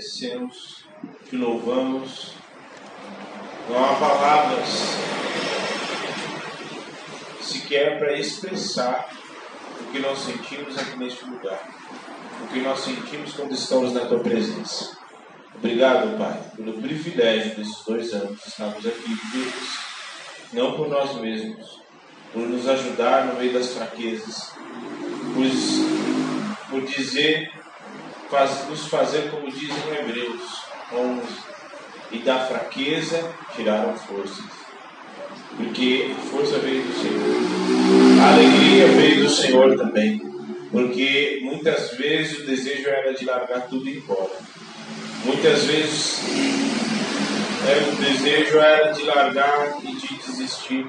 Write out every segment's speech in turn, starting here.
agradecemos, te louvamos. Não há palavras sequer para expressar o que nós sentimos aqui neste lugar, o que nós sentimos quando estamos na tua presença. Obrigado, Pai, pelo privilégio desses dois anos estarmos aqui vivos, não por nós mesmos, por nos ajudar no meio das fraquezas, por, por dizer, faz, nos fazer como dizem em Hebreus 11, e da fraqueza tiraram forças. Porque a força veio do Senhor, a alegria veio do Senhor também, porque muitas vezes o desejo era de largar tudo e ir embora. Muitas vezes é, o desejo era de largar e de desistir,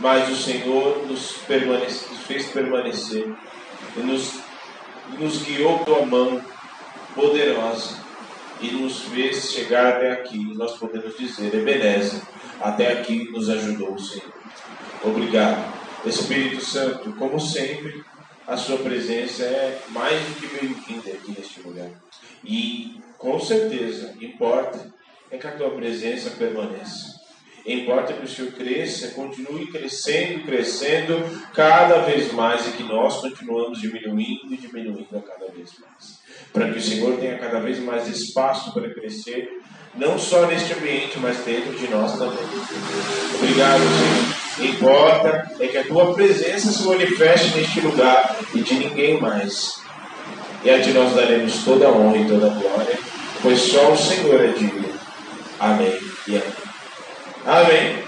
mas o Senhor nos, permanece, nos fez permanecer e nos, nos guiou com a mão poderosa e nos fez chegar até aqui. Nós podemos dizer, Ebenezer, até aqui nos ajudou o Senhor. Obrigado. Espírito Santo, como sempre, a sua presença é mais do que bem-vinda aqui neste lugar. E com certeza, importa é que a tua presença permaneça. Importa que o Senhor cresça, continue crescendo, crescendo cada vez mais e que nós continuamos diminuindo e diminuindo a cada vez mais. Para que o Senhor tenha cada vez mais espaço para crescer, não só neste ambiente, mas dentro de nós também. Obrigado, Senhor. Importa é que a tua presença se manifeste neste lugar e de ninguém mais. E a ti nós daremos toda a honra e toda a glória, pois só o Senhor é digno. Amém e amém. Amém.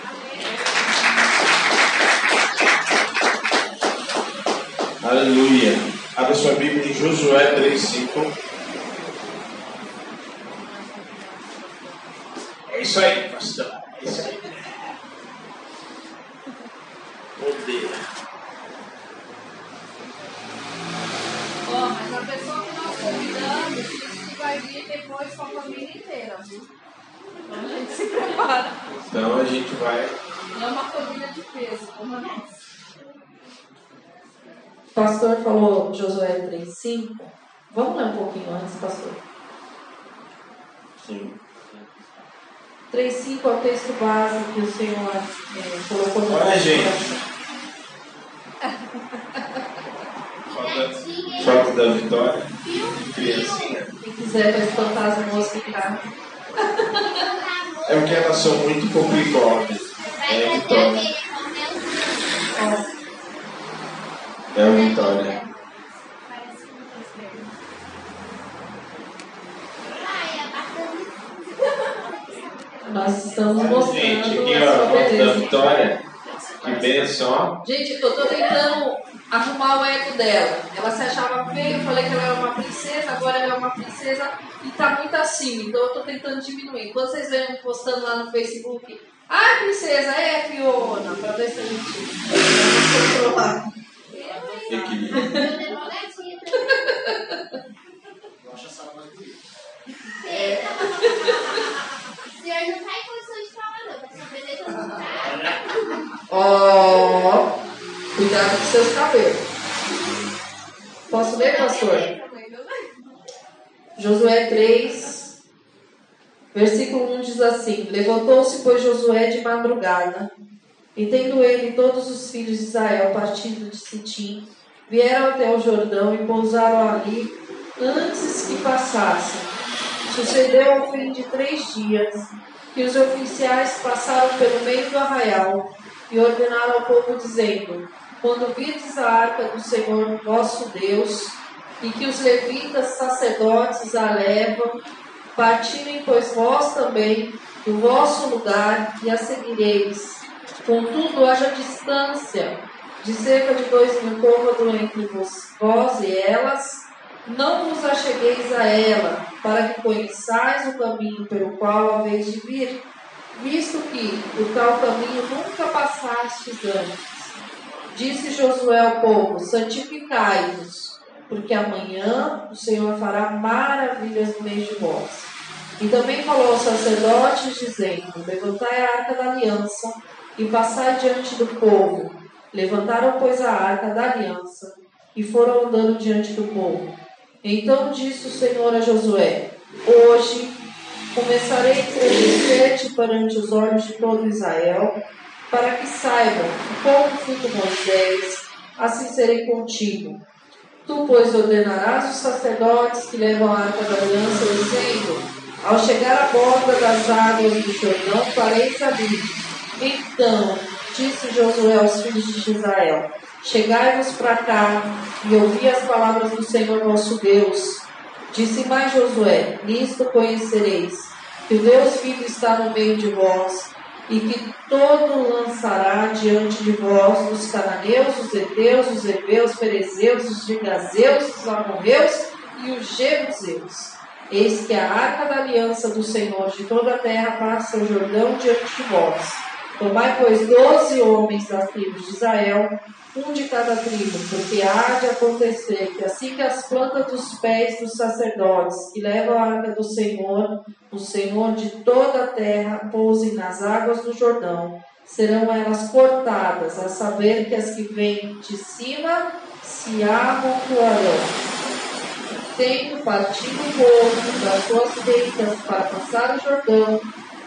Aleluia. Abra sua Bíblia em Josué 3,5. É isso aí, pastor. É isso aí. Poder. Ó, mas a pessoa que nós convidamos vai vir depois com a família inteira, viu? Então a gente se prepara. Então a gente vai. Não é uma família de peso, como a nossa. O pastor falou Josué 3,5. Vamos ler um pouquinho antes, pastor. Sim. 3,5 é o texto base que o Senhor é, colocou no Olha, gente. Foto, da Vitória. Criancinha. Quem quiser para espantar as moscas que tá. É porque elas são muito complicópias. É a Vitória. É a Vitória. nós estamos mostrando Gente, aqui a ó, a sua foto da. Vitória. Que benção. Gente, eu tô tentando arrumar o ego dela. Ela se achava feia, eu falei que ela era uma princesa, agora ela é uma princesa e tá muito acima, então eu tô tentando diminuir. Quando vocês verem postando lá no Facebook, ah, princesa, é Fiona, pra ver se a gente controlar. Equilíbrio. O senhor não tá em condições de falar, não. Sua beleza não tá. Ó, cuidado com seus cabelos. Posso ler, pastor? Josué 3, versículo 1 diz assim: Levantou-se, pois, Josué de madrugada, e tendo ele todos os filhos de Israel partido de Sitim, vieram até o Jordão e pousaram ali antes que passassem. Sucedeu ao fim de três dias que os oficiais passaram pelo meio do arraial e ordenaram ao povo, dizendo: Quando virdes a arca do Senhor vosso Deus, e que os levitas sacerdotes a levam, partirem, pois vós também, do vosso lugar, e a seguireis. Contudo, haja distância de cerca de dois mil côvados entre vos, vós e elas, não vos achegueis a ela, para que conheçais o caminho pelo qual haveis de vir, visto que por tal caminho nunca passastes antes. Disse Josué ao povo: Santificai-vos, porque amanhã o Senhor fará maravilhas no meio de vós. E também falou aos sacerdotes, dizendo: Levantai a arca da aliança e passai diante do povo. Levantaram, pois, a arca da aliança e foram andando diante do povo. Então disse o Senhor a Josué: hoje começarei a escrever-te perante os olhos de todo Israel, para que saibam que, como fui com Moisés, assim serei contigo. Tu, pois, ordenarás os sacerdotes que levam a arca da aliança, dizendo: Ao chegar à borda das águas do Jordão, fareis ali. Então, disse Josué aos filhos de Israel: Chegai-vos para cá e ouvi as palavras do Senhor vosso Deus. Disse mais Josué: Nisto conhecereis que o Deus vivo está no meio de vós e que todo lançará diante de vós os cananeus, os heteus, os heveus, perezeus, os gigazeus, os amorreus e os jebuseus. Eis que a arca da aliança do Senhor de toda a terra passa o Jordão diante de vós. Tomai, pois, doze homens das tribos de Israel, um de cada tribo, porque há de acontecer que assim que as plantas dos pés dos sacerdotes que levam a arca do Senhor, o Senhor de toda a terra, pousem nas águas do Jordão, serão elas cortadas, a saber que as que vêm de cima se amontoarão. Tendo partido o povo das suas feitas para passar o Jordão,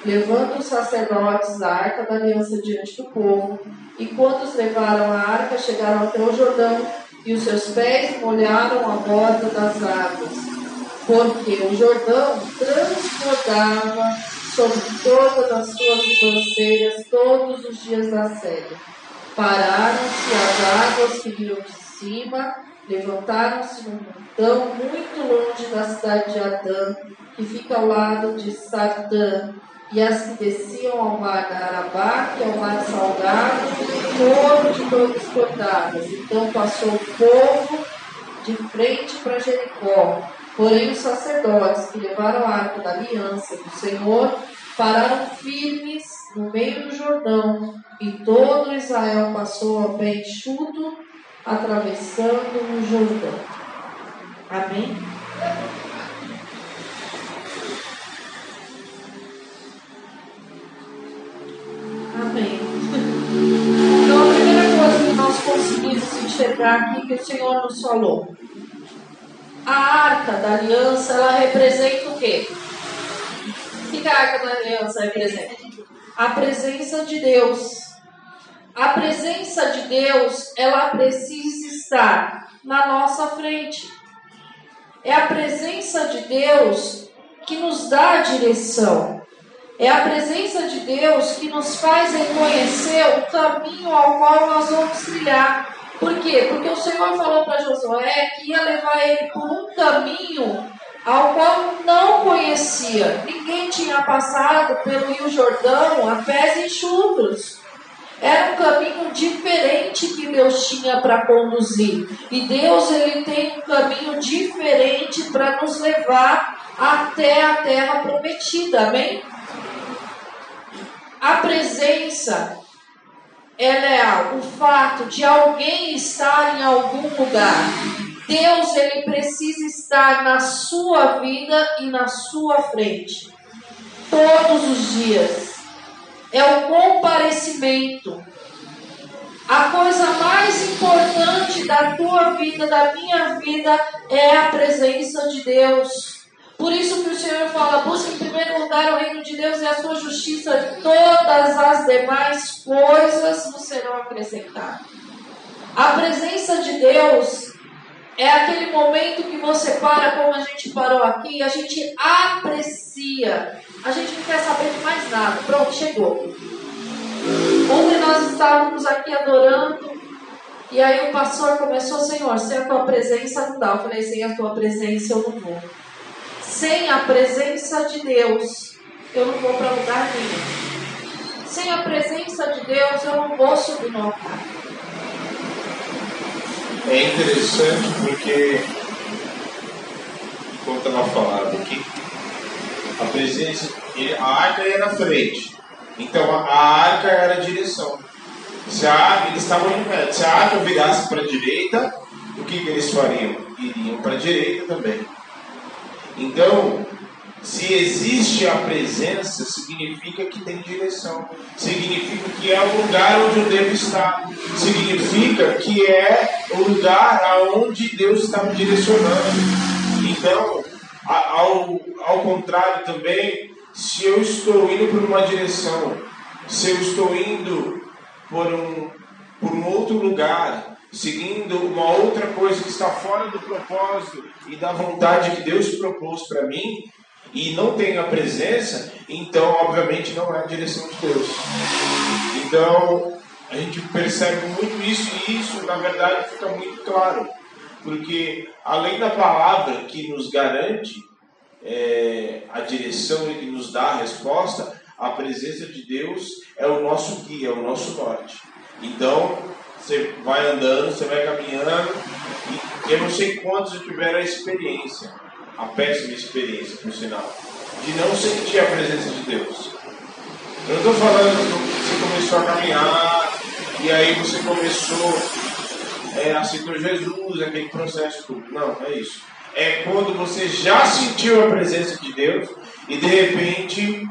levando os sacerdotes a arca da aliança diante do povo. E quando os levaram a arca, chegaram até o Jordão, e os seus pés molharam a borda das águas, porque o Jordão transbordava sobre todas as suas ribanceiras todos os dias da série. Pararam-se as águas que vinham de cima, levantaram-se num montão muito longe da cidade de Adã, que fica ao lado de Sartã, e as que desciam ao mar da Arabá, é o mar salgado, foram de todas cortadas. Então passou o povo de frente para Jericó. Porém, os sacerdotes que levaram a arca da aliança do Senhor pararam firmes no meio do Jordão, e todo Israel passou a pé enxuto, atravessando o Jordão. Amém? Então, a primeira coisa que nós conseguimos enxergar aqui que o Senhor nos falou. A arca da aliança, ela representa o quê? O que a arca da aliança representa? A presença de Deus. A presença de Deus, ela precisa estar na nossa frente. É a presença de Deus que nos dá a direção. É a presença de Deus que nos faz reconhecer o caminho ao qual nós vamos trilhar. Por quê? Porque o Senhor falou para Josué que ia levar ele por um caminho ao qual não conhecia. Ninguém tinha passado pelo Rio Jordão a pés enxutos. Era um caminho diferente que Deus tinha para conduzir. E Deus ele tem um caminho diferente para nos levar até a terra prometida. Amém? A presença é o fato de alguém estar em algum lugar. Deus ele precisa estar na sua vida e na sua frente todos os dias. É o comparecimento. A coisa mais importante da tua vida, da minha vida, é a presença de Deus. Por isso que o Senhor fala: busque em primeiro lugar o reino de Deus e a sua justiça, todas as demais coisas vos serão acrescentadas. A presença de Deus é aquele momento que você para, como a gente parou aqui, e a gente aprecia. A gente não quer saber de mais nada. Pronto, chegou. Ontem nós estávamos aqui adorando. E aí o pastor começou, Senhor, sem a tua presença não dá. Eu falei, sem a tua presença eu não vou. Sem a presença de Deus, eu não vou para lugar nenhum. Sem a presença de Deus, eu não vou subir no altar. É interessante porque, como estava falando aqui, a presença, a arca ia na frente. Então a, arca era a direção. Se a arca, eles estavam indo, se a arca virasse para a direita, o que, que eles fariam? Iriam para a direita também. Então, se existe a presença, significa que tem direção. Significa que é o lugar onde eu devo estar. Significa que é o lugar aonde Deus está me direcionando. Então, Ao, ao contrário também, se eu estou indo por uma direção, se eu estou indo por um, por um outro lugar, seguindo uma outra coisa que está fora do propósito e da vontade que Deus propôs para mim, e não tenho a presença, então obviamente não é a direção de Deus. Então a gente percebe muito isso e isso na verdade fica muito claro, porque além da palavra que nos garante é, a direção e que nos dá a resposta, a presença de Deus é o nosso guia, é o nosso norte. Então você vai andando, você vai caminhando e eu não sei quantos tiveram a experiência, a péssima experiência, por sinal, de não sentir a presença de Deus. Eu não estou falando que você começou a caminhar e aí você começou é, aceitou Jesus, aquele processo tudo. Não é isso. É quando você já sentiu a presença de Deus e de repente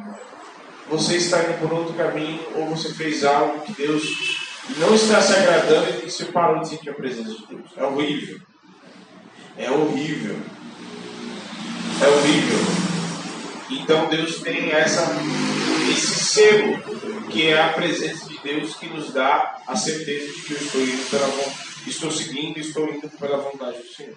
você está indo por outro caminho ou você fez algo que Deus não está se agradando e parou de sentir a presença de Deus. É horrível. É horrível. É horrível. Então Deus tem essa, esse selo que é a presença de Deus que nos dá a certeza de que eu estou indo pela estou seguindo estou indo pela vontade do Senhor.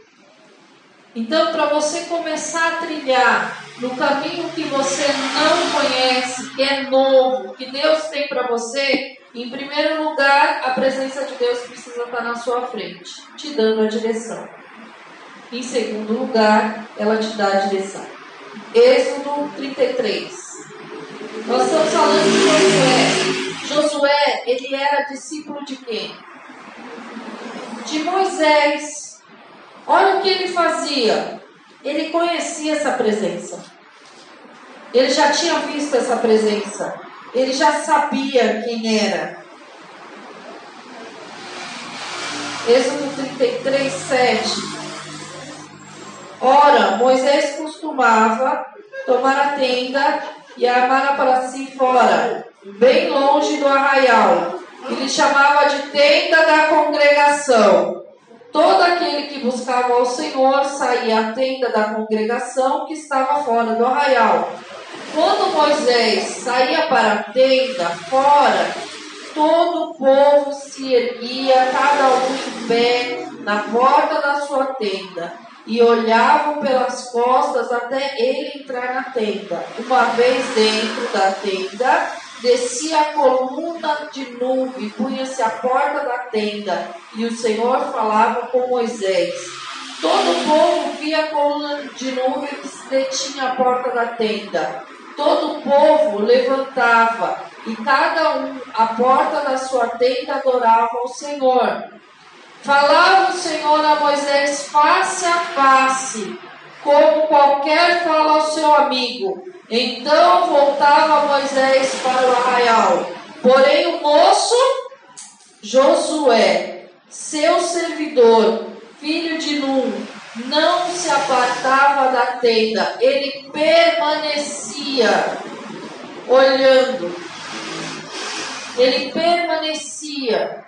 Então, para você começar a trilhar no caminho que você não conhece, que é novo, que Deus tem para você, em primeiro lugar, a presença de Deus precisa estar na sua frente, te dando a direção. Em segundo lugar, ela te dá a direção. Êxodo 33. Nós estamos falando de Josué. Josué, ele era discípulo de quem? De Moisés. Olha o que ele fazia. Ele conhecia essa presença. Ele já tinha visto essa presença. Ele já sabia quem era. Êxodo 33, 7. Ora, Moisés costumava tomar a tenda e armá-la para si fora, bem longe do arraial. Ele chamava de tenda da congregação. Todo aquele que buscava ao Senhor saía à tenda da congregação que estava fora do arraial. Quando Moisés saía para a tenda fora, todo o povo se erguia, cada um em pé, na porta da sua tenda, e olhavam pelas costas até ele entrar na tenda. Uma vez dentro da tenda, descia a coluna de nuvem, punha-se à porta da tenda, e o Senhor falava com Moisés. Todo o povo via a coluna de nuvem que se detinha à porta da tenda. Todo o povo levantava, e cada um à porta da sua tenda adorava ao Senhor. Falava o Senhor a Moisés face a face, como qualquer fala ao seu amigo. Então voltava Moisés para o arraial. Porém, o moço Josué, seu servidor, filho de Num, não se apartava da tenda, ele permanecia olhando. Ele permanecia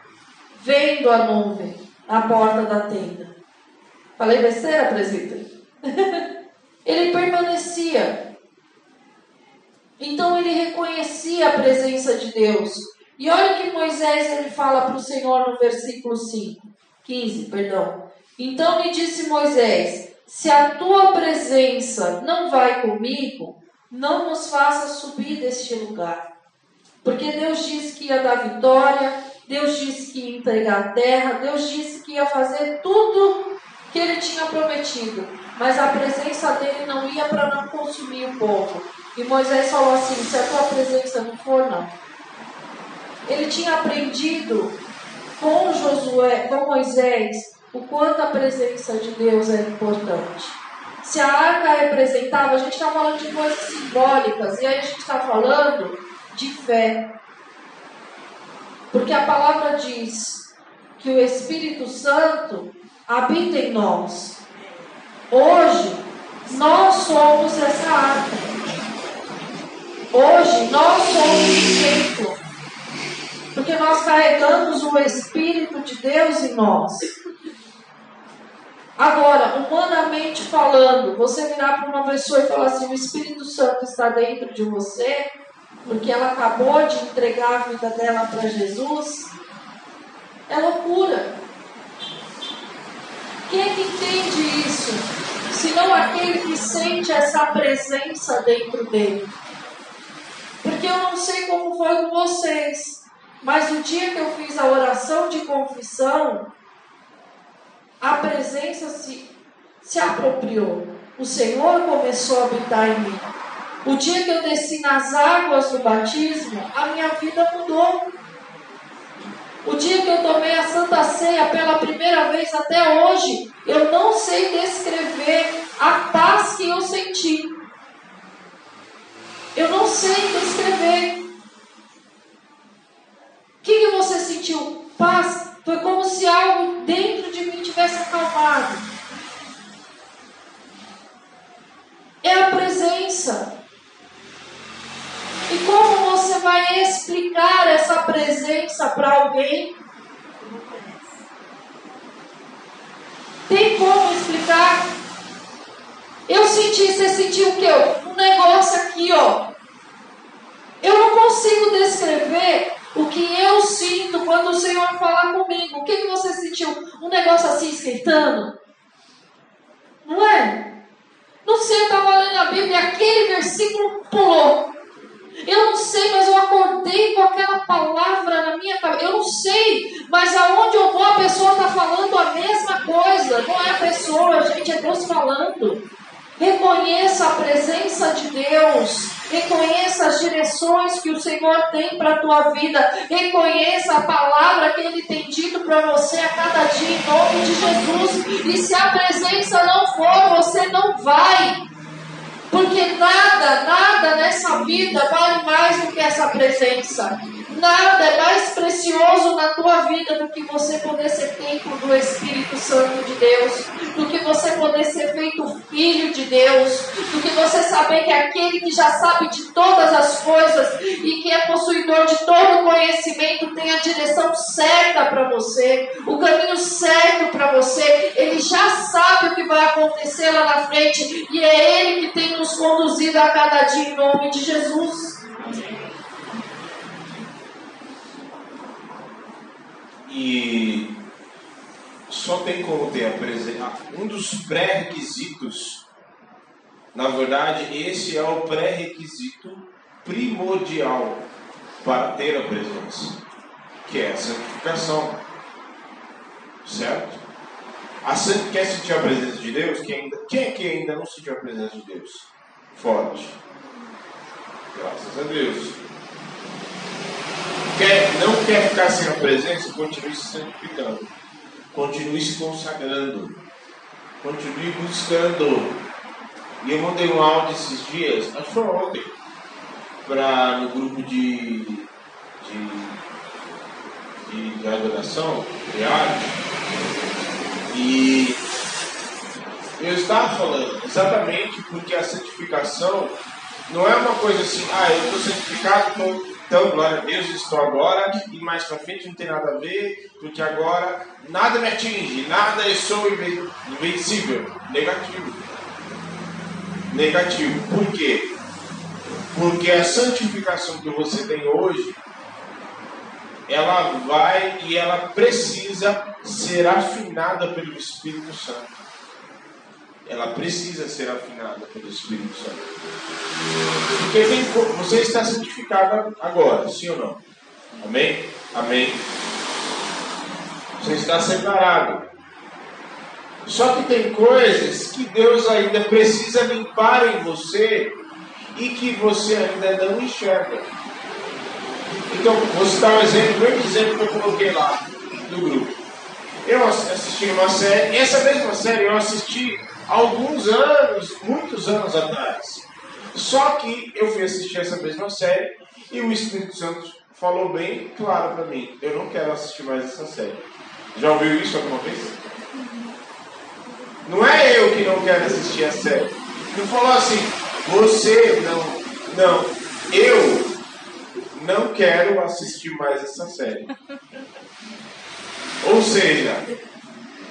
vendo a nuvem na porta da tenda. Falei besteira, presbítero? ele permanecia. Então ele reconhecia a presença de Deus. E olha que Moisés ele fala para o Senhor no versículo 5, 15, perdão. Então me disse Moisés: Se a tua presença não vai comigo, não nos faça subir deste lugar. Porque Deus disse que ia dar vitória, Deus disse que ia entregar a terra, Deus disse que ia fazer tudo que ele tinha prometido. Mas a presença dele não ia para não consumir o povo. E Moisés falou assim: se a tua presença não for, não. Ele tinha aprendido com Josué, com Moisés, o quanto a presença de Deus é importante. Se a arca representava, a gente está falando de coisas simbólicas, e aí a gente está falando de fé. Porque a palavra diz que o Espírito Santo habita em nós. Hoje, nós somos essa arca. Hoje, nós somos o templo. Porque nós carregamos o Espírito de Deus em nós. Agora, humanamente falando, você virar para uma pessoa e falar assim: o Espírito Santo está dentro de você, porque ela acabou de entregar a vida dela para Jesus, é loucura. Quem é que entende isso? Senão aquele que sente essa presença dentro dele. Porque eu não sei como foi com vocês, mas o dia que eu fiz a oração de confissão, a presença se, se apropriou. O Senhor começou a habitar em mim. O dia que eu desci nas águas do batismo, a minha vida mudou. O dia que eu tomei a Santa Ceia pela primeira vez até hoje, eu não sei descrever a paz que eu senti. Eu não sei descrever. O que, que você sentiu? Paz. Foi como se algo dentro de mim tivesse acalmado. É a presença. E como você vai explicar essa presença para alguém? Tem como explicar? Eu senti, você sentiu o quê? Um negócio aqui, ó. Eu não consigo descrever o que eu sinto quando o Senhor falar comigo. O que, que você sentiu? Um negócio assim esquentando? Não é? Não sei, eu estava lendo a Bíblia e aquele versículo pulou. Eu não sei, mas eu acordei com aquela palavra na minha cabeça. Eu não sei, mas aonde eu vou a pessoa está falando a mesma coisa. Não é a pessoa, gente, é Deus falando. Reconheça a presença de Deus. Reconheça as direções que o Senhor tem para a tua vida. Reconheça a palavra que Ele tem dito para você a cada dia em nome de Jesus. E se a presença não for, você não vai. Porque nada, nada nessa vida vale mais do que essa presença. Nada é mais precioso na tua vida do que você poder ser templo do Espírito Santo de Deus, do que você poder ser feito filho de Deus, do que você saber que aquele que já sabe de todas as coisas e que é possuidor de todo conhecimento tem a direção certa para você, o caminho certo para você, ele já sabe o que vai acontecer lá na frente e é ele que tem nos conduzido a cada dia em nome de Jesus. E só tem como ter a presença. Um dos pré-requisitos, na verdade, esse é o pré-requisito primordial para ter a presença, que é a santificação. Certo? A quer sentir a presença de Deus? Quem, ainda, quem é que ainda não sentiu a presença de Deus? Forte. Graças a Deus quer, não quer ficar sem a presença, continue se santificando. Continue se consagrando. Continue buscando. E eu mandei um áudio esses dias, acho que foi ontem, pra, no grupo de, de, de, de adoração, arte. E eu estava falando exatamente porque a santificação não é uma coisa assim, ah, eu estou santificado, então então, glória a Deus, estou agora e mais para frente não tem nada a ver, porque agora nada me atinge, nada eu sou invencível. Negativo. Negativo. Por quê? Porque a santificação que você tem hoje, ela vai e ela precisa ser afinada pelo Espírito Santo ela precisa ser afinada pelo Espírito Santo. Porque você está santificado agora, sim ou não? Amém? Amém. Você está separado. Só que tem coisas que Deus ainda precisa limpar em você e que você ainda não enxerga. Então, vou citar um exemplo, o exemplo que eu coloquei lá no grupo. Eu assisti uma série, essa mesma série eu assisti alguns anos, muitos anos atrás. Só que eu fui assistir essa mesma série e o Espírito Santo falou bem claro para mim: eu não quero assistir mais essa série. Já ouviu isso alguma vez? Não é eu que não quero assistir a série. Não falou assim, você não. Não, eu não quero assistir mais essa série. Ou seja,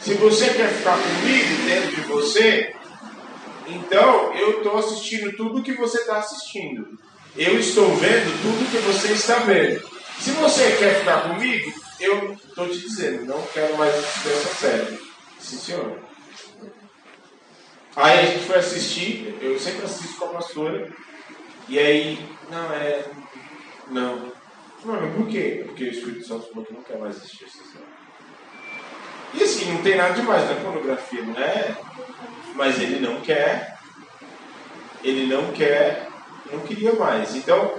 Se você quer ficar comigo dentro de você, então eu estou assistindo tudo que você está assistindo. Eu estou vendo tudo que você está vendo. Se você quer ficar comigo, eu estou te dizendo, não quero mais dessa série. Sim, senhor. Aí a gente foi assistir, eu sempre assisto com a pastora, e aí, não, é. Não. Por quê? Porque o Espírito Santo falou que não quer mais assistir essa série. E assim, não tem nada demais, é pornografia, não é? Mas ele não quer. Ele não quer, não queria mais. Então,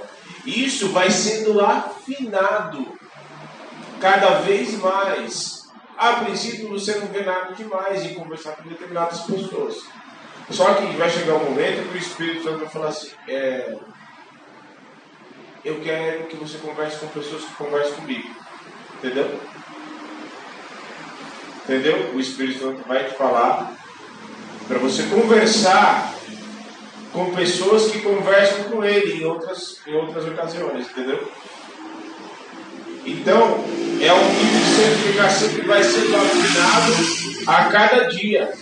isso vai sendo afinado cada vez mais. A princípio você não vê nada demais em conversar com determinadas pessoas. Só que vai chegar um momento que o Espírito Santo vai falar assim: é, Eu quero que você converse com pessoas que conversem comigo. Entendeu? Entendeu? O Espírito Santo vai te falar para você conversar com pessoas que conversam com ele em outras, em outras ocasiões, entendeu? Então, é um nível de santificação que vai sendo afinado a cada dia.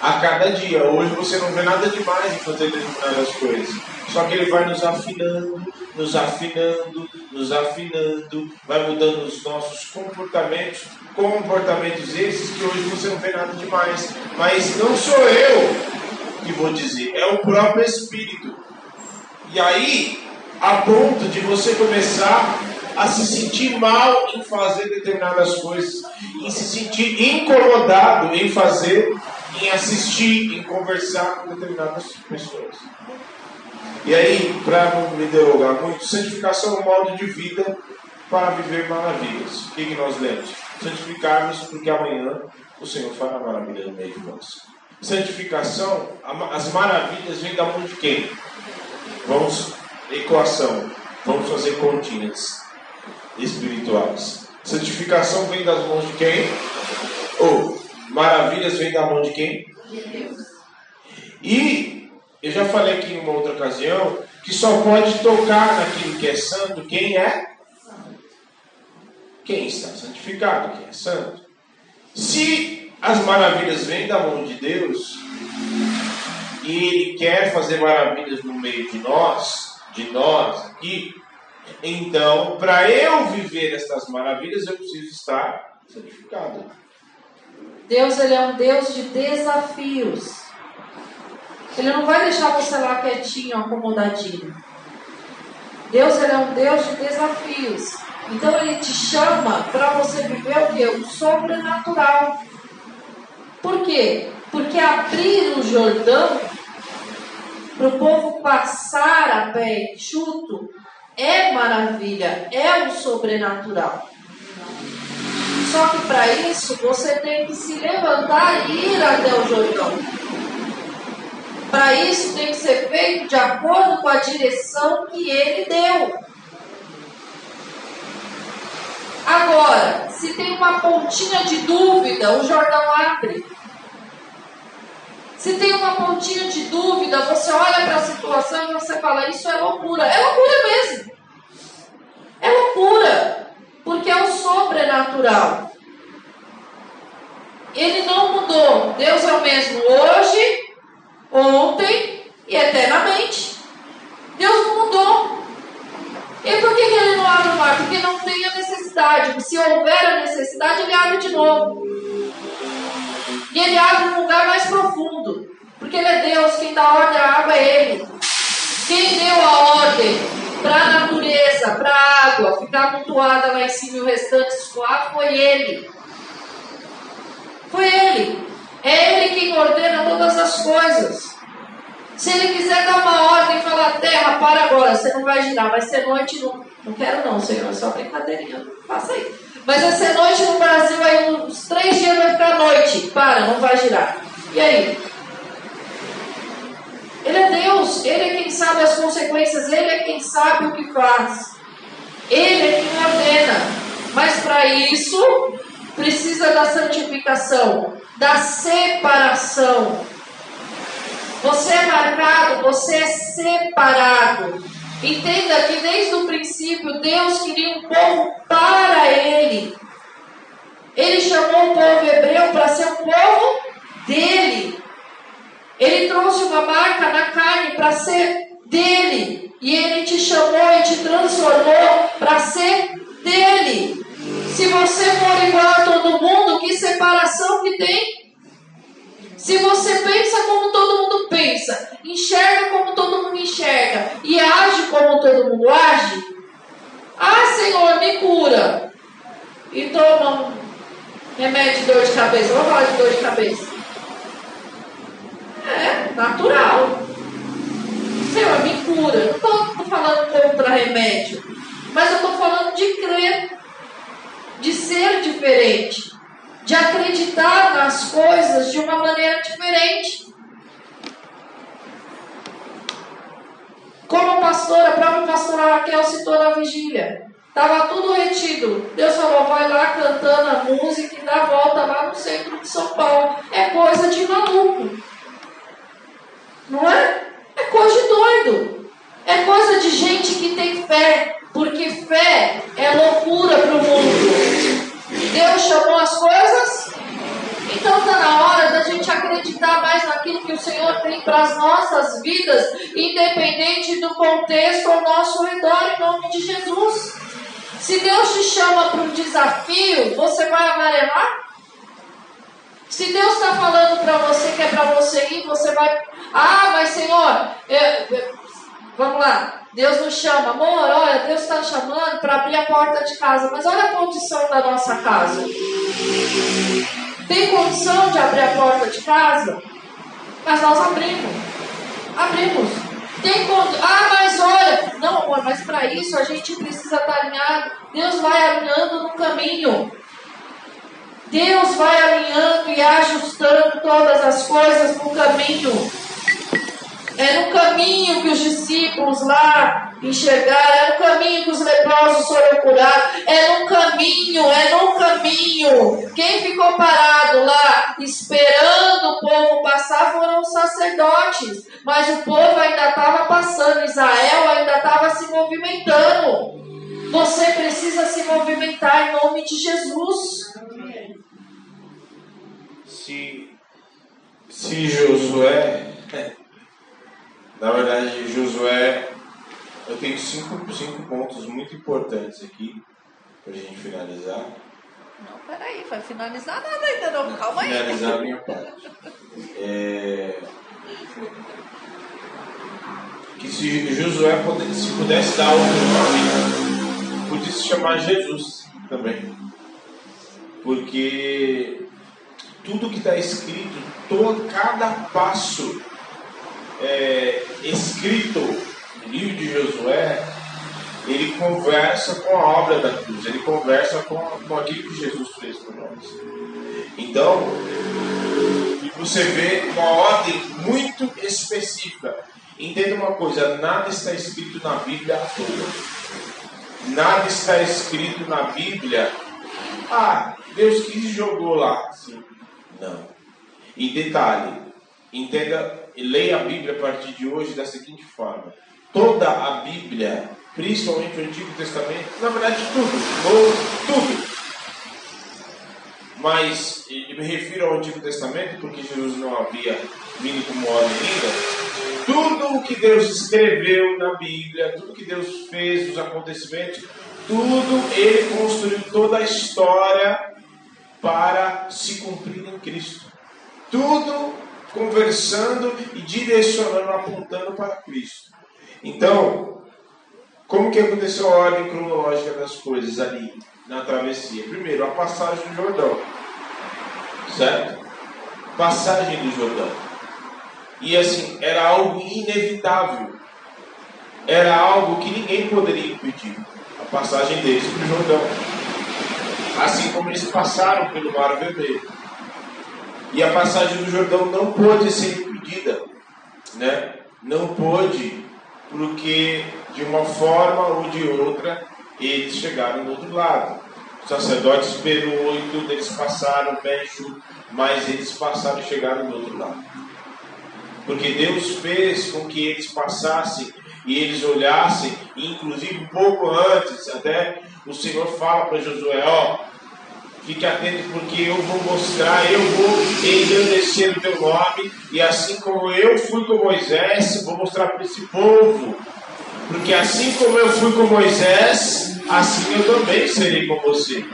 A cada dia. Hoje você não vê nada demais em fazer determinadas coisas. Só que ele vai nos afinando, nos afinando, nos afinando, vai mudando os nossos comportamentos, comportamentos esses que hoje você não vê nada demais. Mas não sou eu que vou dizer, é o próprio Espírito. E aí, a ponto de você começar a se sentir mal em fazer determinadas coisas, em se sentir incomodado em fazer, em assistir, em conversar com determinadas pessoas. E aí, para não me derogar muito, santificação é um modo de vida para viver maravilhas. O que, que nós lemos? Santificarmos porque amanhã o Senhor fará maravilha no meio de nós. Santificação, as maravilhas vêm da mão de quem? Vamos, equação, vamos fazer continhas espirituais. Santificação vem das mãos de quem? Ou maravilhas vêm da mão de quem? De Deus. E eu já falei aqui em uma outra ocasião que só pode tocar naquilo que é santo quem é? Quem está santificado, quem é santo. Se as maravilhas vêm da mão de Deus e Ele quer fazer maravilhas no meio de nós, de nós aqui, então, para eu viver estas maravilhas, eu preciso estar santificado. Deus ele é um Deus de desafios. Ele não vai deixar você lá quietinho, acomodadinho. Deus ele é um Deus de desafios. Então ele te chama para você viver o quê? O sobrenatural. Por quê? Porque abrir o Jordão para o povo passar a pé enxuto é maravilha, é o sobrenatural. Só que para isso você tem que se levantar e ir até o Jordão. Para isso tem que ser feito de acordo com a direção que ele deu. Agora, se tem uma pontinha de dúvida, o Jordão abre. Se tem uma pontinha de dúvida, você olha para a situação e você fala: Isso é loucura. É loucura mesmo. É loucura. Porque é o sobrenatural. Ele não mudou. Deus é o mesmo hoje, ontem e eternamente. Deus não mudou. E por que, que ele não abre o mar? Porque não tem a necessidade. Se houver a necessidade, ele abre de E ele abre um lugar mais profundo. Porque ele é Deus, quem dá ordem à água é ele. Quem deu a ordem para a natureza, para a água ficar amontoada lá em cima e o restante escoar foi ele. Foi ele. É ele quem ordena todas as coisas. Se ele quiser dar uma ordem e falar, terra, para agora, você não vai girar, vai ser noite no. Não quero não, senhor, é só brincadeirinha. Faça aí. Mas vai ser noite no Brasil, aí uns três dias vai ficar noite. Para, não vai girar. E aí? Ele é Deus, Ele é quem sabe as consequências, Ele é quem sabe o que faz. Ele é quem ordena. Mas para isso, precisa da santificação, da separação. Você é marcado, você é separado. Entenda que desde o princípio Deus queria um povo para Ele. Ele chamou o povo hebreu para ser um povo dele. Ele trouxe uma marca na carne para ser dele. E ele te chamou e te transformou para ser dele. Se você for igual a todo mundo, que separação que tem? Se você pensa como todo mundo pensa, enxerga como todo mundo enxerga e age como todo mundo age, ah, Senhor, me cura. E toma um remédio de dor de cabeça. Vamos falar de dor de cabeça. É natural. Senhor, me cura. Não estou falando contra remédio, mas eu estou falando de crer, de ser diferente de acreditar nas coisas de uma maneira diferente. Como pastora, a própria pastora Raquel citou na vigília. Estava tudo retido. Deus falou, vai lá cantando a música e dá volta lá no centro de São Paulo. É coisa de maluco. Não é? É coisa de doido. É coisa de gente que tem fé. Porque fé é loucura para o mundo. Deus chamou as coisas? Então está na hora da gente acreditar mais naquilo que o Senhor tem para as nossas vidas, independente do contexto ao nosso redor, em nome de Jesus. Se Deus te chama para um desafio, você vai amarelar? Se Deus está falando para você que é para você ir, você vai. Ah, mas Senhor, eu, eu, vamos lá. Deus nos chama, amor, olha, Deus está chamando para abrir a porta de casa, mas olha a condição da nossa casa. Tem condição de abrir a porta de casa? Mas nós abrimos. Abrimos. Tem condição. Ah, mas olha. Não, amor, mas para isso a gente precisa estar alinhado. Deus vai alinhando no caminho. Deus vai alinhando e ajustando todas as coisas no caminho. É no caminho que os discípulos lá enxergaram, é no caminho que os leprosos foram curados, é no caminho, é no caminho. Quem ficou parado lá esperando o povo passar foram os sacerdotes, mas o povo ainda estava passando, Israel ainda estava se movimentando. Você precisa se movimentar em nome de Jesus. Se, se Josué na verdade, Josué, eu tenho cinco, cinco pontos muito importantes aqui para a gente finalizar. Não, peraí, vai finalizar nada ainda não, calma aí. Finalizar a minha parte. É... Que se Josué pudesse, se pudesse dar outro nome, podia se chamar Jesus também. Porque tudo que está escrito, todo, cada passo é, escrito no livro de Josué, ele conversa com a obra da cruz, ele conversa com, com aquilo que Jesus fez por nós. Então, você vê uma ordem muito específica. Entenda uma coisa: nada está escrito na Bíblia à toa. Nada está escrito na Bíblia. Ah, Deus quis e jogou lá. Sim. Não. E detalhe: entenda e leia a Bíblia a partir de hoje da seguinte forma: toda a Bíblia, principalmente o Antigo Testamento, na verdade tudo, Novo, tudo. Mas eu me refiro ao Antigo Testamento porque Jesus não havia vindo como homem ainda. Tudo o que Deus escreveu na Bíblia, tudo que Deus fez, os acontecimentos, tudo ele construiu toda a história para se cumprir em Cristo. Tudo conversando e direcionando, apontando para Cristo. Então, como que aconteceu a ordem cronológica das coisas ali na travessia? Primeiro, a passagem do Jordão. Certo? Passagem do Jordão. E assim, era algo inevitável. Era algo que ninguém poderia impedir. A passagem deles para o Jordão. Assim como eles passaram pelo Mar Vermelho. E a passagem do Jordão não pôde ser impedida, né? Não pôde, porque de uma forma ou de outra eles chegaram do outro lado. O sacerdote esperou e tudo, eles passaram junto, mas eles passaram e chegaram do outro lado. Porque Deus fez com que eles passassem e eles olhassem, e inclusive pouco antes, até o Senhor fala para Josué: Ó, Fique atento porque eu vou mostrar, eu vou engrandecer o teu nome. E assim como eu fui com Moisés, vou mostrar para esse povo. Porque assim como eu fui com Moisés, assim eu também serei com você.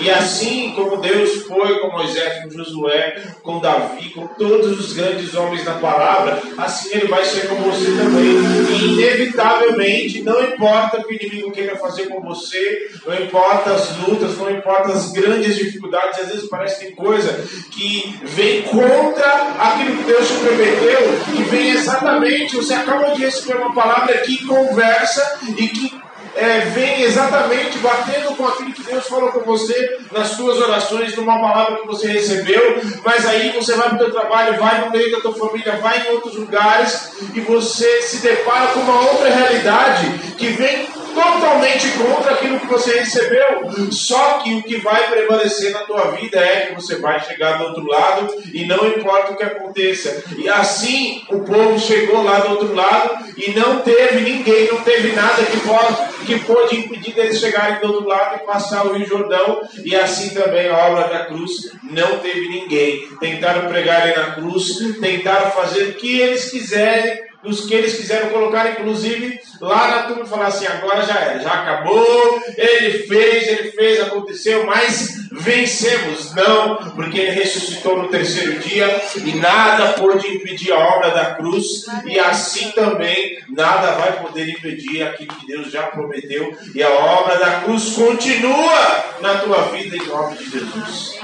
E assim como Deus foi com Moisés, com Josué, com Davi, com todos os grandes homens da palavra, assim Ele vai ser com você também. E inevitavelmente, não importa o que o inimigo queira fazer com você, não importa as lutas, não importa as grandes dificuldades, às vezes parece que tem coisa que vem contra aquilo que Deus te prometeu, que vem exatamente, você acaba de receber uma palavra que conversa e que é, vem exatamente batendo com aquilo Deus falou com você nas suas orações, numa palavra que você recebeu, mas aí você vai para o seu trabalho, vai no meio da tua família, vai em outros lugares e você se depara com uma outra realidade que vem totalmente contra aquilo que você recebeu. Só que o que vai prevalecer na tua vida é que você vai chegar do outro lado e não importa o que aconteça. E assim o povo chegou lá do outro lado e não teve ninguém, não teve nada que pode que pôde impedir deles chegarem do outro lado e passar o Rio Jordão. E assim também a obra da cruz não teve ninguém. Tentaram pregar na cruz, tentaram fazer o que eles quiserem os que eles quiseram colocar, inclusive, lá na turma, falar assim: agora já era, já acabou, ele fez, ele fez, aconteceu, mas vencemos. Não, porque ele ressuscitou no terceiro dia e nada pôde impedir a obra da cruz, e assim também nada vai poder impedir aquilo que Deus já prometeu, e a obra da cruz continua na tua vida em nome de Jesus.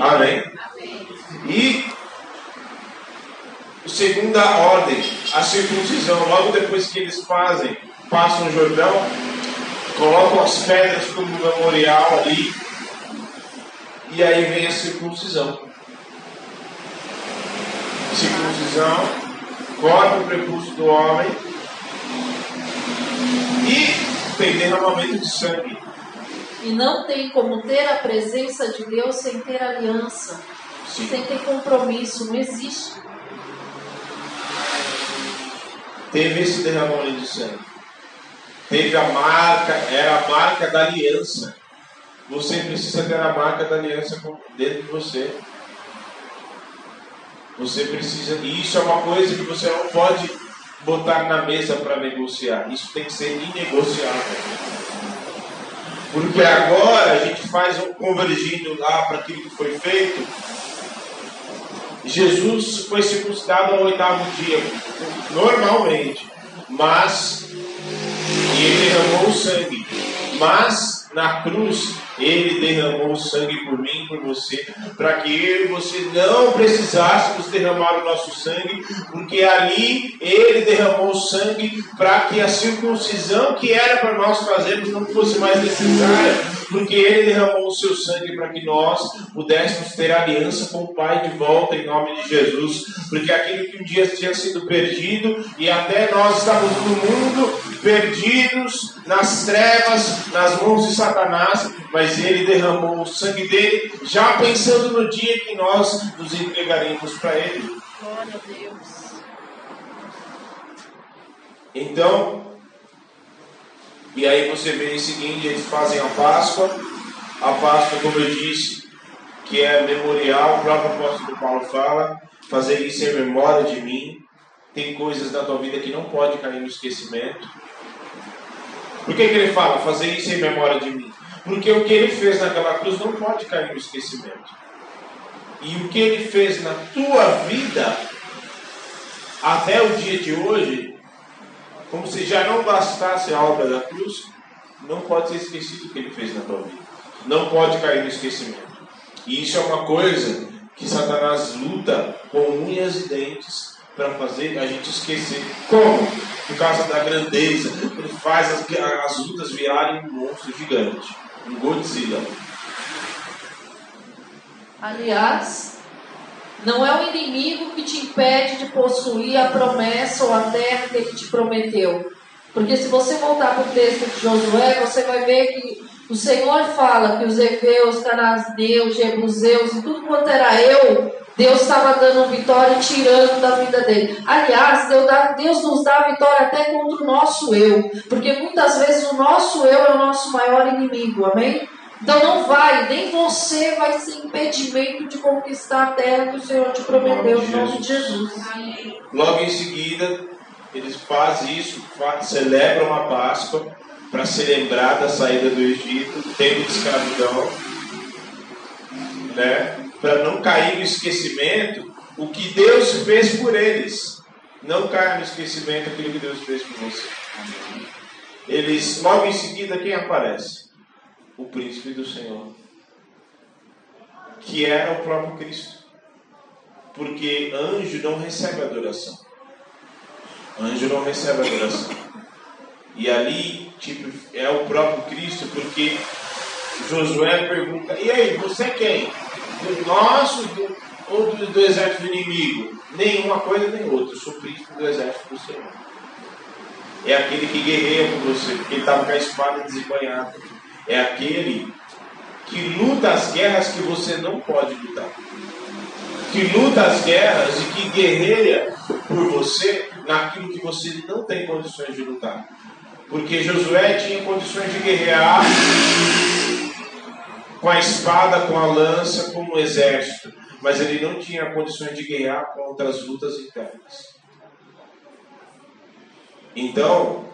Amém? E segunda ordem, a circuncisão. Logo depois que eles fazem, passam o Jordão, colocam as pedras como memorial ali, e aí vem a circuncisão. Circuncisão, corta o prepúcio do homem e tem derramamento de sangue. E não tem como ter a presença de Deus sem ter aliança, Sim. sem ter compromisso, não existe teve esse derramamento de sangue. Teve a marca, era a marca da aliança. Você precisa ter a marca da aliança dentro de você. Você precisa, e isso é uma coisa que você não pode botar na mesa para negociar. Isso tem que ser inegociável. Porque agora a gente faz um convergindo lá para aquilo que foi feito, Jesus foi circuncidado ao oitavo dia, normalmente, mas ele derramou o sangue. Mas na cruz ele derramou o sangue por mim e por você, para que eu e você não precisássemos derramar o nosso sangue, porque ali ele derramou o sangue para que a circuncisão que era para nós fazermos não fosse mais necessária, porque ele derramou o seu sangue para que nós pudéssemos ter aliança com o Pai de volta em nome de Jesus, porque aquilo que um dia tinha sido perdido e até nós estávamos no mundo perdidos nas trevas, nas mãos de Satanás, mas ele derramou o sangue dele, já pensando no dia que nós nos entregaremos para ele. Glória a Deus. Então, e aí você vê o seguinte, eles fazem a Páscoa, a Páscoa, como eu disse, que é memorial, o próprio apóstolo Paulo fala, fazer isso em memória de mim. Tem coisas na tua vida que não pode cair no esquecimento. Por que, que ele fala, fazer isso em memória de mim? Porque o que ele fez naquela cruz não pode cair no esquecimento. E o que ele fez na tua vida, até o dia de hoje, como se já não bastasse a obra da cruz, não pode ser esquecido o que ele fez na tua vida. Não pode cair no esquecimento. E isso é uma coisa que Satanás luta com unhas e dentes para fazer a gente esquecer. Como? Por causa da grandeza. Ele faz as, as lutas virarem um monstro gigante. Um Godzilla. Aliás, não é o inimigo que te impede de possuir a promessa ou a terra que ele te prometeu. Porque se você voltar para o texto de Josué, você vai ver que o Senhor fala que os Eveus, Cananeus, Jebuseus e tudo quanto era eu, Deus estava dando vitória e tirando da vida dele. Aliás, Deus nos dá vitória até contra o nosso eu. Porque muitas vezes o nosso eu é o nosso maior inimigo, amém? Então não vai, nem você vai ser impedimento de conquistar a terra que o Senhor te prometeu em nome de Jesus. Logo em seguida, eles fazem isso, celebram a Páscoa para se lembrar da saída do Egito, tempo de escravidão, né? Para não cair no esquecimento o que Deus fez por eles. Não caia no esquecimento aquilo que Deus fez por você. Eles, logo em seguida, quem aparece? O príncipe do Senhor, que era o próprio Cristo. Porque anjo não recebe adoração. Anjo não recebe adoração. E ali, tipo, é o próprio Cristo, porque Josué pergunta: E aí, você é quem? Do nosso ou do, do exército inimigo? Nenhuma coisa nem outra. Eu sou príncipe do exército do Senhor. É aquele que guerreia com você, porque ele estava com a espada desembanhada. É aquele que luta as guerras que você não pode lutar que luta as guerras e que guerreia por você naquilo que você não tem condições de lutar. Porque Josué tinha condições de guerrear com a espada, com a lança, com o exército, mas ele não tinha condições de guerrear contra as lutas internas. Então,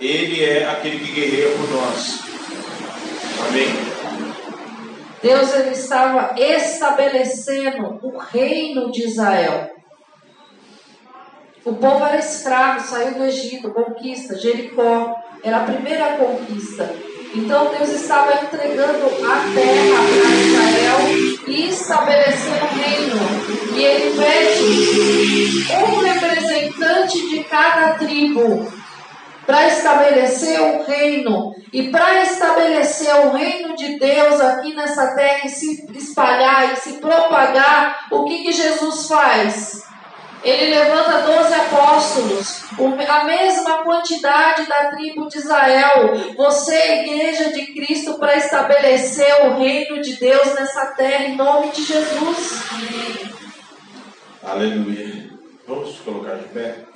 ele é aquele que guerreia por nós. Amém? Deus ele estava estabelecendo o reino de Israel. O povo era escravo, saiu do Egito, conquista, Jericó, era a primeira conquista. Então Deus estava entregando a terra para Israel e estabelecendo o reino. E ele pede um representante de cada tribo para estabelecer o reino e para estabelecer o reino de Deus aqui nessa terra e se espalhar e se propagar, o que, que Jesus faz? Ele levanta 12 apóstolos, a mesma quantidade da tribo de Israel. Você igreja de Cristo para estabelecer o reino de Deus nessa terra em nome de Jesus. Aleluia. Vamos colocar de pé?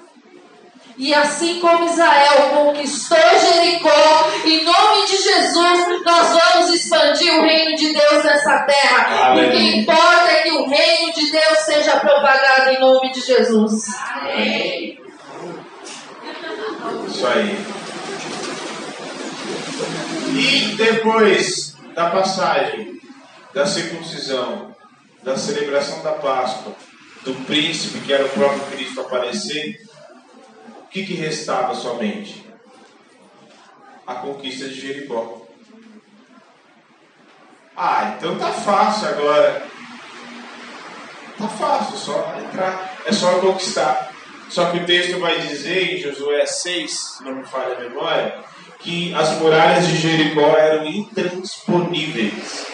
E assim como Israel conquistou Jericó, em nome de Jesus, nós vamos expandir o reino de Deus nessa terra. E o que importa é que o reino de Deus seja propagado em nome de Jesus. Isso aí. E depois da passagem, da circuncisão, da celebração da Páscoa, do príncipe que era o próprio Cristo aparecer, que, que restava somente? A conquista de Jericó. Ah, então tá fácil agora. Tá fácil, só entrar. É só conquistar. Só que o texto vai dizer em Josué 6, se não me falha a memória, que as muralhas de Jericó eram intransponíveis.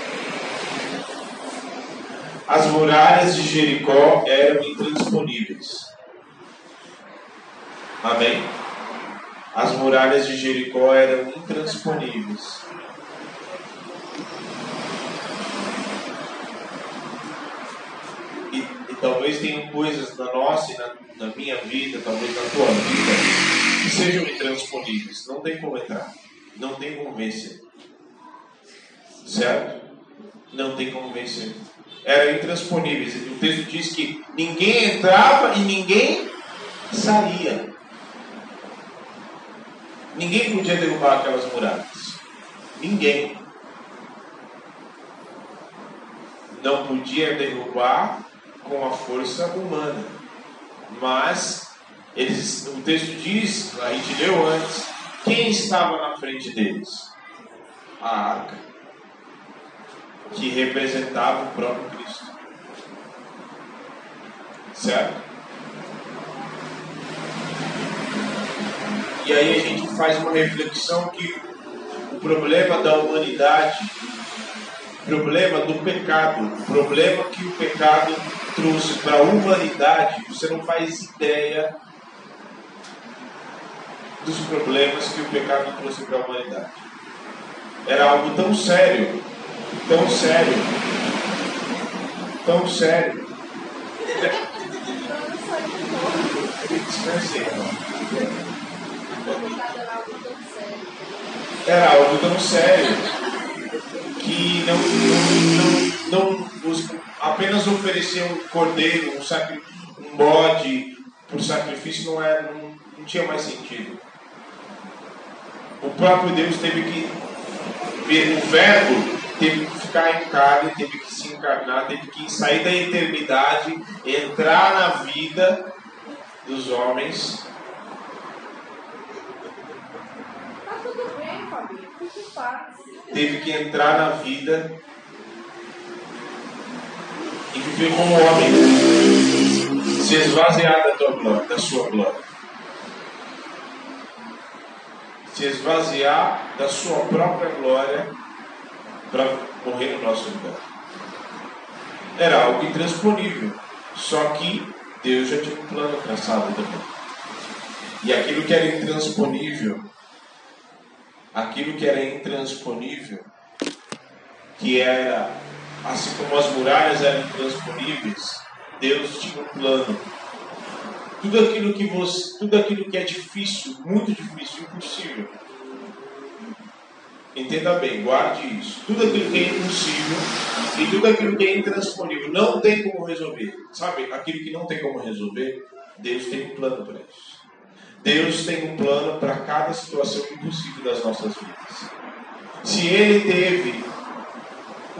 As muralhas de Jericó eram intransponíveis. Amém? As muralhas de Jericó eram intransponíveis. E, e talvez tenham coisas na nossa e na, na minha vida, talvez na tua vida, que sejam intransponíveis. Não tem como entrar. Não tem como vencer. Certo? Não tem como vencer. Eram intransponíveis. O texto diz que ninguém entrava e ninguém saía. Ninguém podia derrubar aquelas muralhas. Ninguém. Não podia derrubar com a força humana. Mas eles, o texto diz, a gente leu antes, quem estava na frente deles? A arca, que representava o próprio Cristo. Certo? E aí a gente faz uma reflexão que o problema da humanidade, o problema do pecado, o problema que o pecado trouxe para a humanidade, você não faz ideia dos problemas que o pecado trouxe para a humanidade. Era algo tão sério, tão sério, tão sério. Descansei, não. Era algo tão sério. e não, não, não, não apenas oferecer um cordeiro, um, sacri, um bode por sacrifício não, é, não, não tinha mais sentido. O próprio Deus teve que, o verbo teve que ficar em carne, teve que se encarnar, teve que sair da eternidade, entrar na vida dos homens. Tá tudo bem, Fabinho. Fique faz. Teve que entrar na vida e viver como homem, se esvaziar da, tua glória, da sua glória, se esvaziar da sua própria glória para morrer no nosso lugar. Era algo intransponível, só que Deus já tinha um plano traçado também. E aquilo que era intransponível, aquilo que era intransponível, que era assim como as muralhas eram intransponíveis, Deus tinha um plano. Tudo aquilo que você, tudo aquilo que é difícil, muito difícil, impossível. Entenda bem, guarde isso. Tudo aquilo que é impossível e tudo aquilo que é intransponível não tem como resolver. Sabe, aquilo que não tem como resolver, Deus tem um plano para isso. Deus tem um plano para cada situação impossível das nossas vidas. Se Ele teve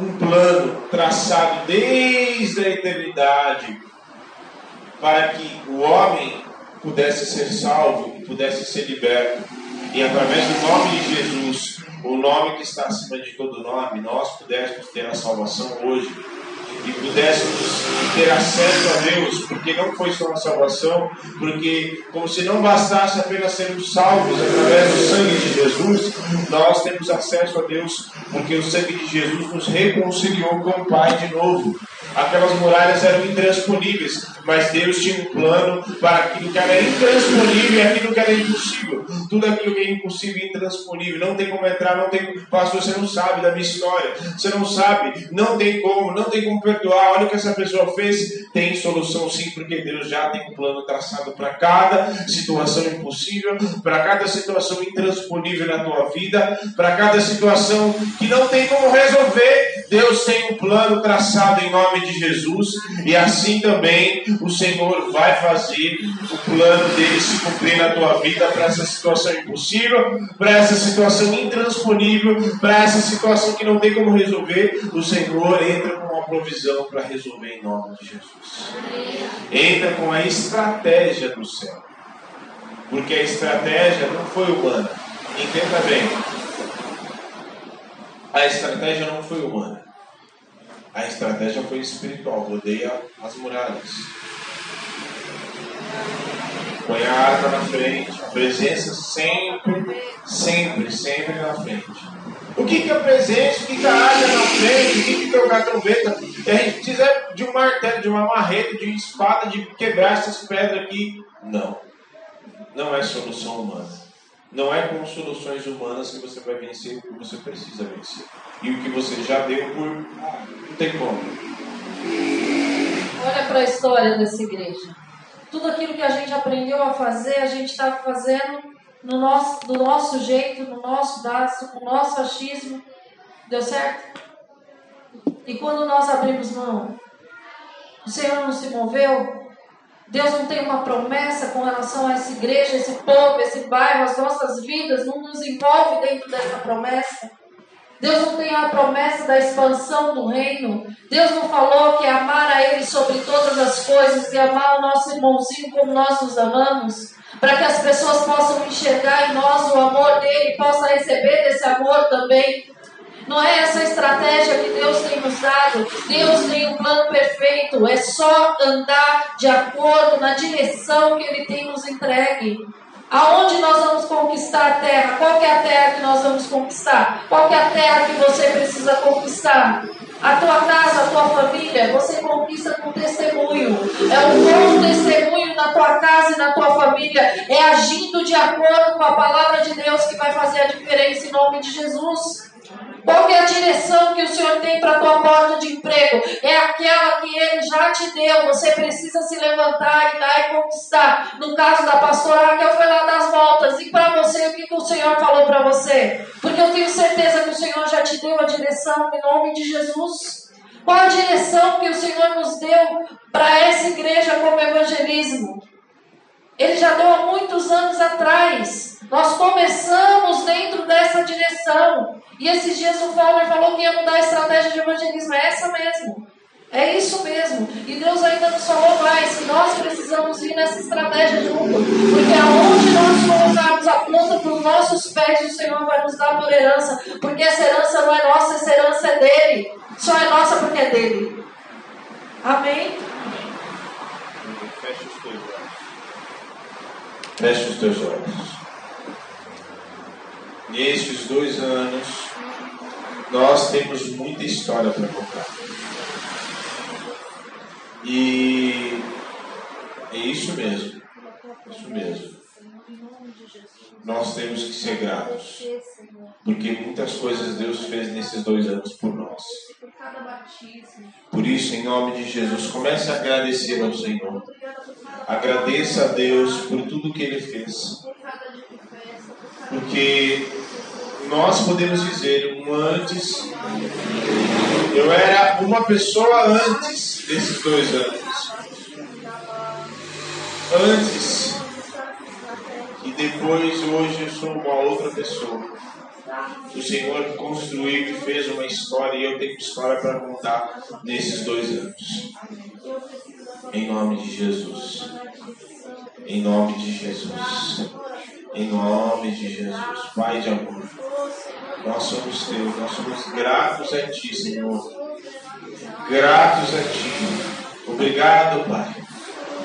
um plano traçado desde a eternidade para que o homem pudesse ser salvo e pudesse ser liberto. E através do nome de Jesus, o nome que está acima de todo nome, nós pudéssemos ter a salvação hoje e pudéssemos ter acesso a Deus, porque não foi só a salvação, porque como se não bastasse apenas sermos salvos através do sangue de Jesus, nós temos acesso a Deus, porque o sangue de Jesus nos reconciliou com o Pai de novo. Aquelas muralhas eram intransponíveis, mas Deus tinha um plano para aquilo que era intransponível e aquilo que era impossível. Tudo aquilo que é impossível e intransponível, não tem como entrar, não tem Pastor, você não sabe da minha história, você não sabe, não tem como, não tem como perdoar. Olha o que essa pessoa fez. Tem solução sim, porque Deus já tem um plano traçado para cada situação impossível, para cada situação intransponível na tua vida, para cada situação que não tem como resolver. Deus tem um plano traçado em nome de Jesus, e assim também o Senhor vai fazer o plano dele se cumprir na tua vida para essa situação impossível, para essa situação intransponível, para essa situação que não tem como resolver. O Senhor entra com uma provisão para resolver em nome de Jesus. Entra com a estratégia do céu, porque a estratégia não foi humana. Entenda bem. A estratégia não foi humana. A estratégia foi espiritual. Rodeia as muralhas. Põe a arma na frente. A presença sempre, sempre, sempre na frente. O que, que é presença? O que, que é a arma na frente? O que, que é o gatoveta? E a gente precisa de um martelo, de uma marreta, de uma espada, de quebrar essas pedras aqui. Não. Não é solução humana. Não é com soluções humanas que você vai vencer o que você precisa vencer. E o que você já deu por. Não tem como. Olha para a história dessa igreja. Tudo aquilo que a gente aprendeu a fazer, a gente está fazendo no nosso, do nosso jeito, no nosso daço, com o nosso achismo. Deu certo? E quando nós abrimos mão, o Senhor não se moveu, Deus não tem uma promessa com relação a essa igreja, esse povo, esse bairro, as nossas vidas, não nos envolve dentro dessa promessa. Deus não tem a promessa da expansão do reino. Deus não falou que amar a Ele sobre todas as coisas e amar o nosso irmãozinho como nós nos amamos, para que as pessoas possam enxergar em nós o amor dele, possam receber desse amor também. Não é essa estratégia que Deus tem nos dado. Deus tem um plano perfeito. É só andar de acordo na direção que Ele tem nos entregue. Aonde nós vamos conquistar a terra? Qual é a terra que nós vamos conquistar? Qual é a terra que você precisa conquistar? A tua casa, a tua família, você conquista com testemunho. É um bom testemunho na tua casa e na tua família. É agindo de acordo com a palavra de Deus que vai fazer a diferença em nome de Jesus. Qual que é a direção que o Senhor tem para a tua porta de emprego? É aquela que Ele já te deu. Você precisa se levantar e dar e conquistar. No caso da pastora Raquel foi lá das voltas. E para você, o que, que o Senhor falou para você? Porque eu tenho certeza que o Senhor já te deu a direção em nome de Jesus. Qual a direção que o Senhor nos deu para essa igreja como evangelismo? Ele já deu há muitos anos atrás. Nós começamos dentro dessa direção. E esses dias o Fowler falou que ia mudar a estratégia de evangelismo. É essa mesmo. É isso mesmo. E Deus ainda nos falou mais que nós precisamos ir nessa estratégia junto. Porque aonde nós colocarmos a planta para os nossos pés, o Senhor vai nos dar por herança. Porque essa herança não é nossa, essa herança é dele. Só é nossa porque é dele. Amém? Feche os teus olhos. Feche os teus olhos. Nesses dois anos, nós temos muita história para contar. E é isso mesmo. Isso mesmo. Nós temos que ser gratos. Porque muitas coisas Deus fez nesses dois anos por nós. Por isso, em nome de Jesus, comece a agradecer ao Senhor. Agradeça a Deus por tudo que Ele fez. Porque nós podemos dizer um antes. Eu era uma pessoa antes desses dois anos. Antes. Depois, hoje, eu sou uma outra pessoa. O Senhor construiu e fez uma história e eu tenho história para contar nesses dois anos. Em nome de Jesus. Em nome de Jesus. Em nome de Jesus. Pai de amor. Nós somos teus, nós somos gratos a Ti, Senhor. Gratos a Ti. Obrigado, Pai.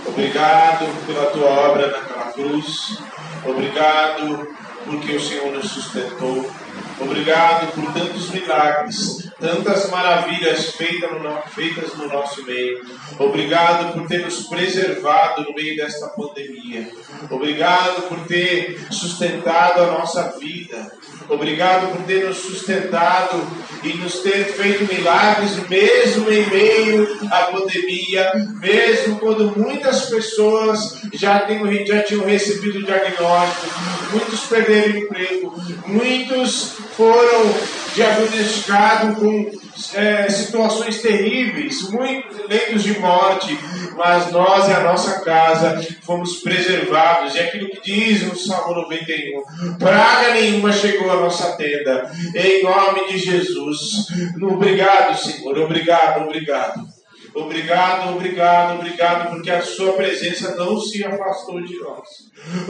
Obrigado pela Tua obra naquela cruz. Obrigado porque o Senhor nos sustentou. Obrigado por tantos milagres, tantas maravilhas feitas no, feitas no nosso meio. Obrigado por ter nos preservado no meio desta pandemia. Obrigado por ter sustentado a nossa vida. Obrigado por ter nos sustentado e nos ter feito milagres, mesmo em meio à pandemia, mesmo quando muitas pessoas já, tinham, já tinham recebido o diagnóstico, muitos perderam emprego, muitos foram diagnosticados com é, situações terríveis, muitos leitos de morte, mas nós e a nossa casa fomos preservados. E aquilo que diz no Salmo 91: praga nenhuma chegou à nossa tenda, em nome de Jesus. Obrigado, Senhor, obrigado, obrigado. Obrigado, obrigado, obrigado, porque a Sua presença não se afastou de nós.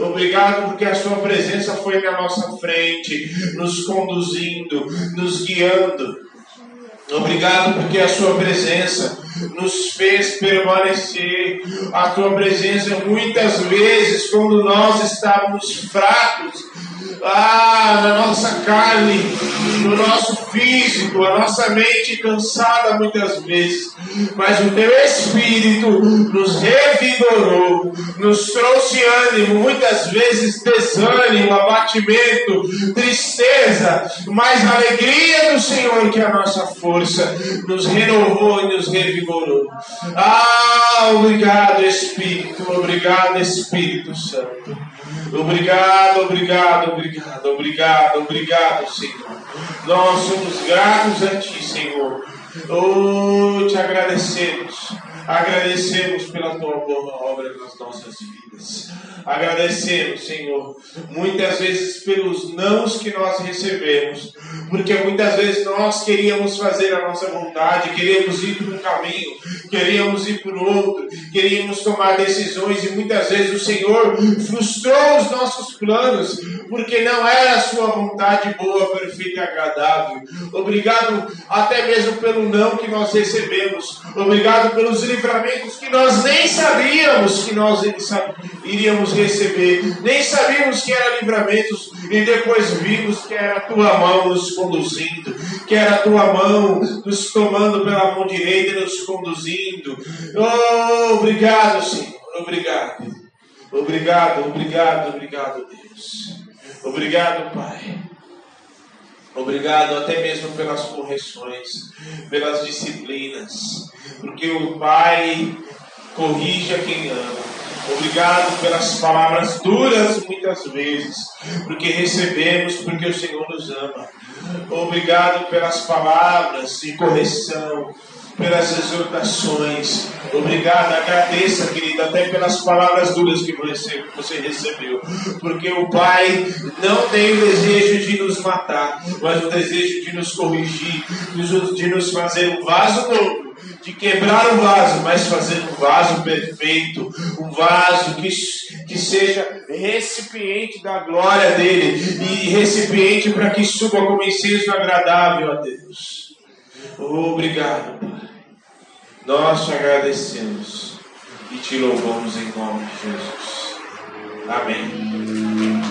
Obrigado, porque a Sua presença foi na nossa frente, nos conduzindo, nos guiando. Obrigado porque a sua presença nos fez permanecer. A tua presença muitas vezes quando nós estávamos fracos, ah, na nossa carne, no nosso físico, a nossa mente cansada muitas vezes, mas o teu Espírito nos revigorou, nos trouxe ânimo, muitas vezes desânimo, abatimento, tristeza, mas a alegria do Senhor, que é a nossa força, nos renovou e nos revigorou. Ah, obrigado, Espírito, obrigado, Espírito Santo. Obrigado, obrigado, obrigado, obrigado, obrigado, Senhor. Nós somos gratos a Ti, Senhor. Oh, te agradecemos. Agradecemos pela tua boa obra nas nossas vidas. Agradecemos, Senhor, muitas vezes pelos nãos que nós recebemos, porque muitas vezes nós queríamos fazer a nossa vontade, queríamos ir por um caminho, queríamos ir por outro, queríamos tomar decisões e muitas vezes o Senhor frustrou os nossos planos, porque não era a sua vontade boa, perfeita e agradável. Obrigado até mesmo pelo não que nós recebemos. Obrigado pelos livramentos que nós nem sabíamos que nós iríamos receber, nem sabíamos que eram livramentos, e depois vimos que era a tua mão nos conduzindo, que era a tua mão nos tomando pela mão direita e nos conduzindo. Oh, obrigado, Senhor, obrigado. Obrigado, obrigado, obrigado, Deus. Obrigado, Pai. Obrigado até mesmo pelas correções, pelas disciplinas, porque o Pai corrige a quem ama. Obrigado pelas palavras duras muitas vezes, porque recebemos, porque o Senhor nos ama. Obrigado pelas palavras de correção, pelas exortações. Obrigado, agradeça, querida, até pelas palavras duras que você, recebeu. Porque o Pai não tem o desejo de nos matar, mas o desejo de nos corrigir, de nos fazer um vaso novo de quebrar o vaso, mas fazer um vaso perfeito, um vaso que, que seja recipiente da glória dele e recipiente para que suba como incenso agradável a Deus. Obrigado, Pai. Nós te agradecemos e te louvamos em nome de Jesus. Amém.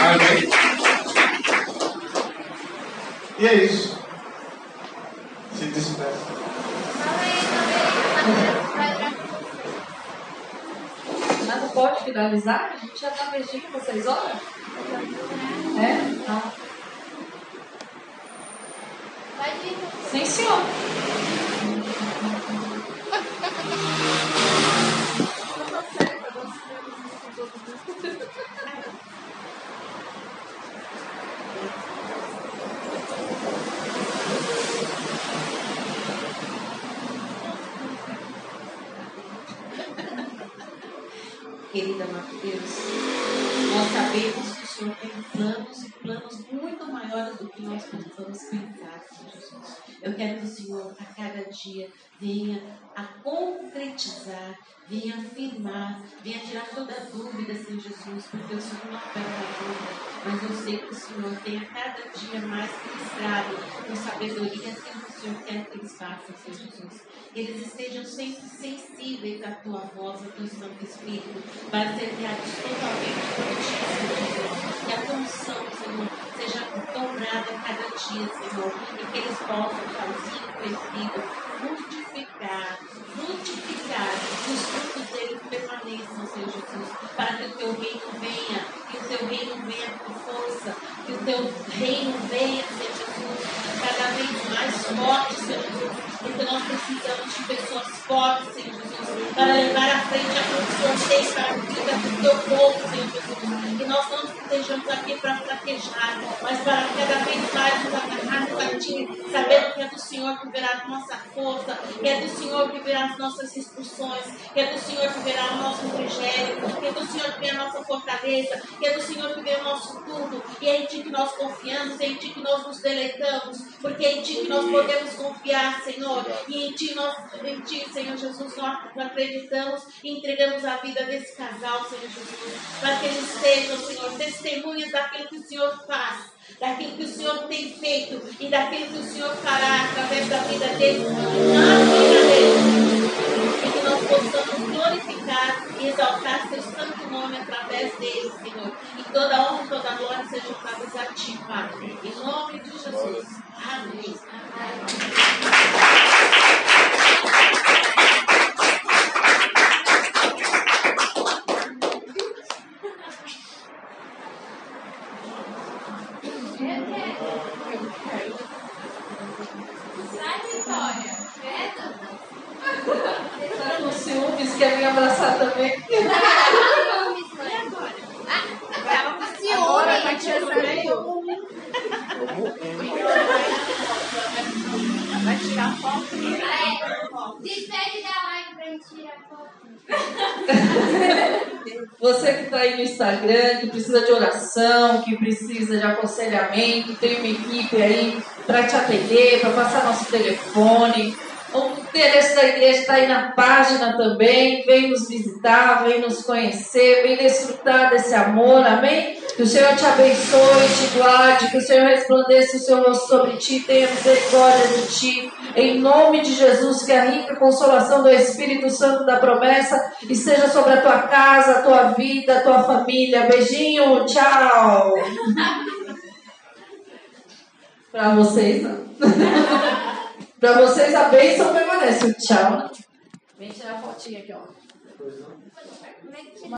Amém. E é isso. Se despeça. Mas não pode finalizar? A gente já está beijinho, vocês olham? É? Tá. Sim, senhor. Querida Mateus, nós sabemos pensar, Senhor Jesus. Eu quero que o Senhor, a cada dia, venha a concretizar, venha afirmar, venha tirar toda dúvida, Senhor Jesus, porque o Senhor não pega a dúvida, mas eu sei que o Senhor tem a cada dia mais ministrado com sabedoria aquilo que o Senhor quer que eles façam, Senhor Jesus. Que eles estejam sempre sensíveis à tua voz, ao teu Santo Espírito, para ser guiados totalmente por ti, Senhor Jesus. Que a tua unção, Senhor, seja dobrada a cada dia, Senhor, e que eles possam, Paizinho crescido, frutificar, frutificar, os frutos deles permaneçam, Senhor Jesus, para que o teu reino venha, que o teu reino venha com força, que o teu reino venha, Senhor Jesus, cada vez mais forte, Senhor Jesus, porque nós precisamos de pessoas fortes, Senhor Jesus, para levar à frente aquilo que tem para a vida do teu povo, Senhor Jesus. Que nós não estejamos aqui para fraquejar, mas para cada vez mais nos agarrarmos a Ti, sabendo que é do Senhor que verá a nossa força, que é do Senhor que verá as nossas instruções, que é do Senhor que verá o nosso refrigério, que é do Senhor que vê a nossa fortaleza, que é do Senhor que vê o nosso tudo, e é em Ti que nós confiamos, é em Ti que nós nos deleitamos, porque é em Ti que nós podemos confiar, Senhor, e em Ti, nós, em Ti, Senhor Jesus, nós acreditamos e entregamos a vida desse casal, Senhor Jesus, para que eles sejam, Senhor, testemunhas daquilo que o Senhor faz, daquilo que o Senhor tem feito e daquilo que o Senhor fará através da vida deles, na vida deles. E que nós possamos glorificar e exaltar Seu santo nome através deles, Senhor. E toda honra e toda glória sejam dadas a Ti, Pai. Em nome de Jesus. Amém. Sai, Instagram, que precisa de oração, que precisa de aconselhamento, tem uma equipe aí para te atender, para passar nosso telefone. O endereço da igreja está aí na página também. Vem nos visitar, vem nos conhecer, vem desfrutar desse amor, amém? Que o Senhor te abençoe, te guarde, que o Senhor resplandeça o seu rosto sobre ti, tenha misericórdia de ti. Em nome de Jesus, que a rica consolação do Espírito Santo da promessa esteja sobre a tua casa, a tua vida, a tua família. Beijinho, tchau. Para vocês, não. Para vocês, a bênção permanece. Tchau. Vem tirar a fotinha aqui, ó.